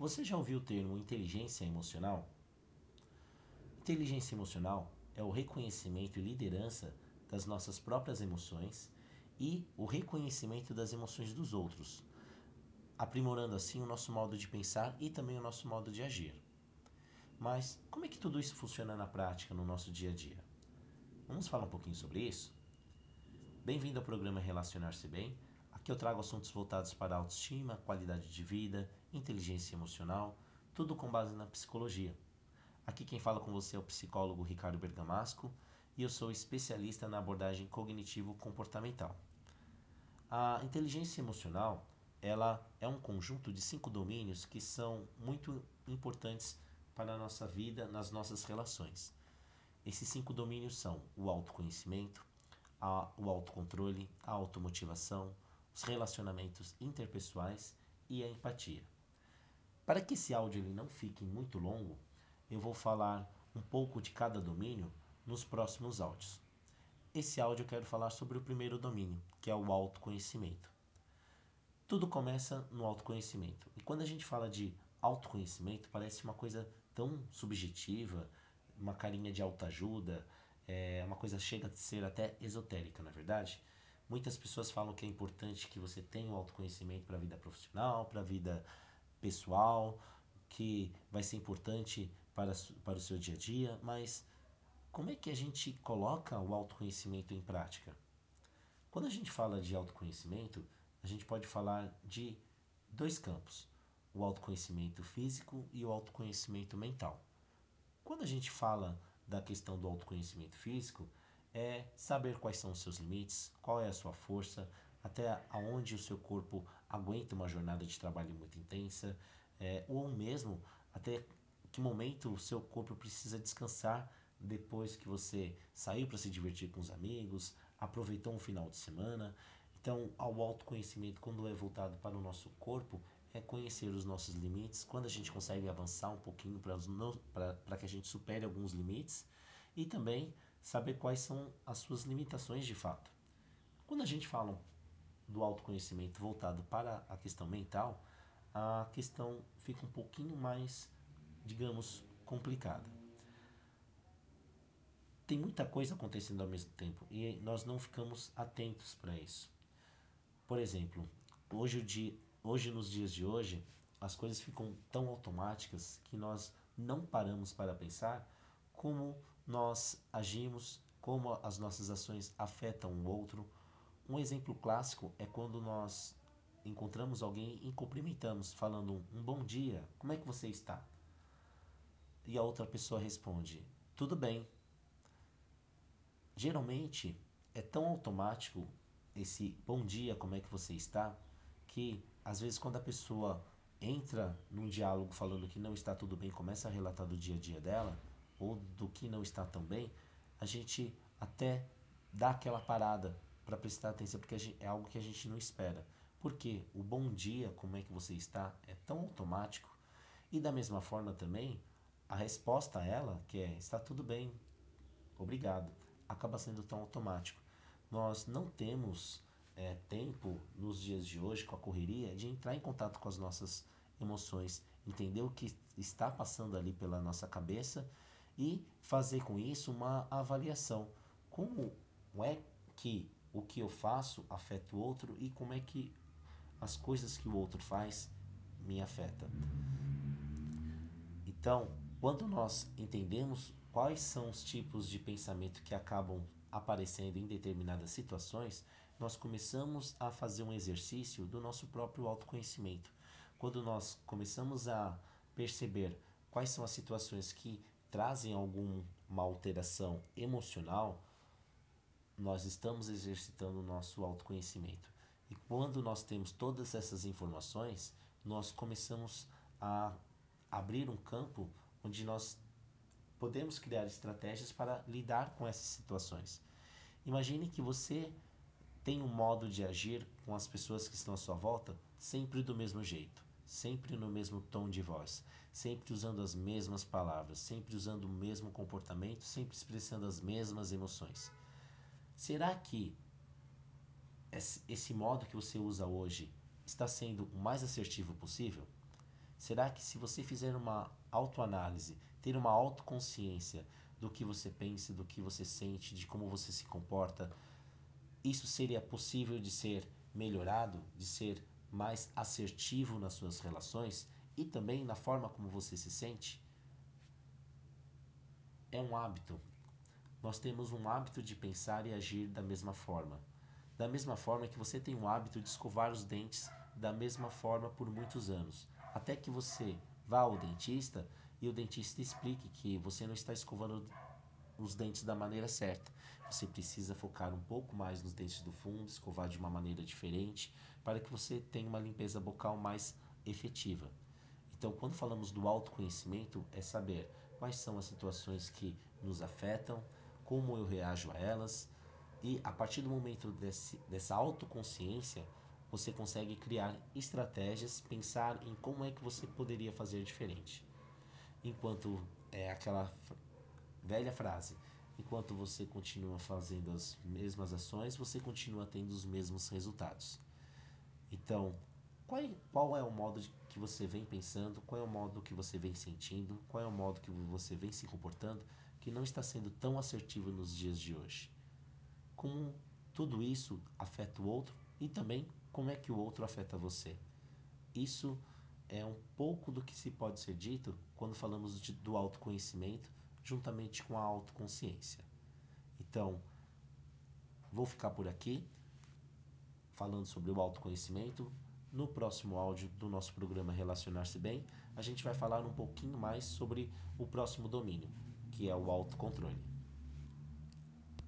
Você já ouviu o termo inteligência emocional? Inteligência emocional é o reconhecimento e liderança das nossas próprias emoções e o reconhecimento das emoções dos outros, aprimorando assim o nosso modo de pensar e também o nosso modo de agir. Mas como é que tudo isso funciona na prática no nosso dia a dia? Vamos falar um pouquinho sobre isso? Bem-vindo ao programa Relacionar-se Bem. Aqui eu trago assuntos voltados para autoestima, qualidade de vida, inteligência emocional, tudo com base na psicologia. Aqui quem fala com você é o psicólogo Ricardo Bergamasco e eu sou especialista na abordagem cognitivo-comportamental. A inteligência emocional, ela é um conjunto de cinco domínios que são muito importantes para a nossa vida, nas nossas relações. Esses cinco domínios são o autoconhecimento, a, o autocontrole, a automotivação, os relacionamentos interpessoais e a empatia. Para que esse áudio ele não fique muito longo, eu vou falar um pouco de cada domínio nos próximos áudios. Esse áudio eu quero falar sobre o primeiro domínio, que é o autoconhecimento. Tudo começa no autoconhecimento. E quando a gente fala de autoconhecimento, parece uma coisa tão subjetiva, uma carinha de autoajuda, é uma coisa chega a ser até esotérica, na é verdade. Muitas pessoas falam que é importante que você tenha o autoconhecimento para a vida profissional, para a vida pessoal, que vai ser importante para, para o seu dia a dia, mas como é que a gente coloca o autoconhecimento em prática? Quando a gente fala de autoconhecimento, a gente pode falar de dois campos: o autoconhecimento físico e o autoconhecimento mental. Quando a gente fala da questão do autoconhecimento físico, é saber quais são os seus limites, qual é a sua força, até aonde o seu corpo aguenta uma jornada de trabalho muito intensa, é, ou mesmo até que momento o seu corpo precisa descansar depois que você saiu para se divertir com os amigos, aproveitou um final de semana. Então, ao autoconhecimento, quando é voltado para o nosso corpo, é conhecer os nossos limites, quando a gente consegue avançar um pouquinho para que a gente supere alguns limites e também saber quais são as suas limitações de fato. Quando a gente fala do autoconhecimento voltado para a questão mental, a questão fica um pouquinho mais, digamos, complicada. Tem muita coisa acontecendo ao mesmo tempo e nós não ficamos atentos para isso. Por exemplo, hoje, dia, hoje nos dias de hoje, as coisas ficam tão automáticas que nós não paramos para pensar como nós agimos, como as nossas ações afetam o outro. Um exemplo clássico é quando nós encontramos alguém e cumprimentamos, falando um bom dia, como é que você está? E a outra pessoa responde, tudo bem. Geralmente é tão automático esse bom dia, como é que você está, que às vezes quando a pessoa entra num diálogo falando que não está tudo bem, começa a relatar do dia a dia dela, ou do que não está tão bem, a gente até dá aquela parada para prestar atenção, porque é algo que a gente não espera. Porque o bom dia, como é que você está, é tão automático. E da mesma forma também, a resposta a ela, que é está tudo bem, obrigado, acaba sendo tão automático. Nós não temos é, tempo nos dias de hoje, com a correria, de entrar em contato com as nossas emoções, entender o que está passando ali pela nossa cabeça e fazer com isso uma avaliação. Como é que o que eu faço afeta o outro e como é que as coisas que o outro faz me afetam. Então, quando nós entendemos quais são os tipos de pensamento que acabam aparecendo em determinadas situações, nós começamos a fazer um exercício do nosso próprio autoconhecimento. Quando nós começamos a perceber quais são as situações que trazem alguma alteração emocional, nós estamos exercitando o nosso autoconhecimento. E quando nós temos todas essas informações, nós começamos a abrir um campo onde nós podemos criar estratégias para lidar com essas situações. Imagine que você tem um modo de agir com as pessoas que estão à sua volta sempre do mesmo jeito, sempre no mesmo tom de voz, sempre usando as mesmas palavras, sempre usando o mesmo comportamento, sempre expressando as mesmas emoções. Será que esse modo que você usa hoje está sendo o mais assertivo possível? Será que se você fizer uma autoanálise, ter uma autoconsciência do que você pensa, do que você sente, de como você se comporta, isso seria possível de ser melhorado, de ser mais assertivo nas suas relações e também na forma como você se sente? É um hábito. Nós temos um hábito de pensar e agir da mesma forma. Da mesma forma que você tem o hábito de escovar os dentes da mesma forma por muitos anos, até que você vá ao dentista e o dentista explique que você não está escovando os dentes da maneira certa. Você precisa focar um pouco mais nos dentes do fundo, escovar de uma maneira diferente, para que você tenha uma limpeza bucal mais efetiva. Então, quando falamos do autoconhecimento, é saber quais são as situações que nos afetam, como eu reajo a elas, e a partir do momento desse, dessa autoconsciência, você consegue criar estratégias, pensar em como é que você poderia fazer diferente. Enquanto é aquela velha frase, enquanto você continua fazendo as mesmas ações, você continua tendo os mesmos resultados. Então, qual é, qual é o modo que você vem pensando, qual é o modo que você vem sentindo, qual é o modo que você vem se comportando que não está sendo tão assertivo nos dias de hoje? Como tudo isso afeta o outro e também como é que o outro afeta você? Isso é um pouco do que se pode ser dito quando falamos de, do autoconhecimento juntamente com a autoconsciência. Então, vou ficar por aqui falando sobre o autoconhecimento. No próximo áudio do nosso programa Relacionar-se Bem, a gente vai falar um pouquinho mais sobre o próximo domínio, que é o autocontrole.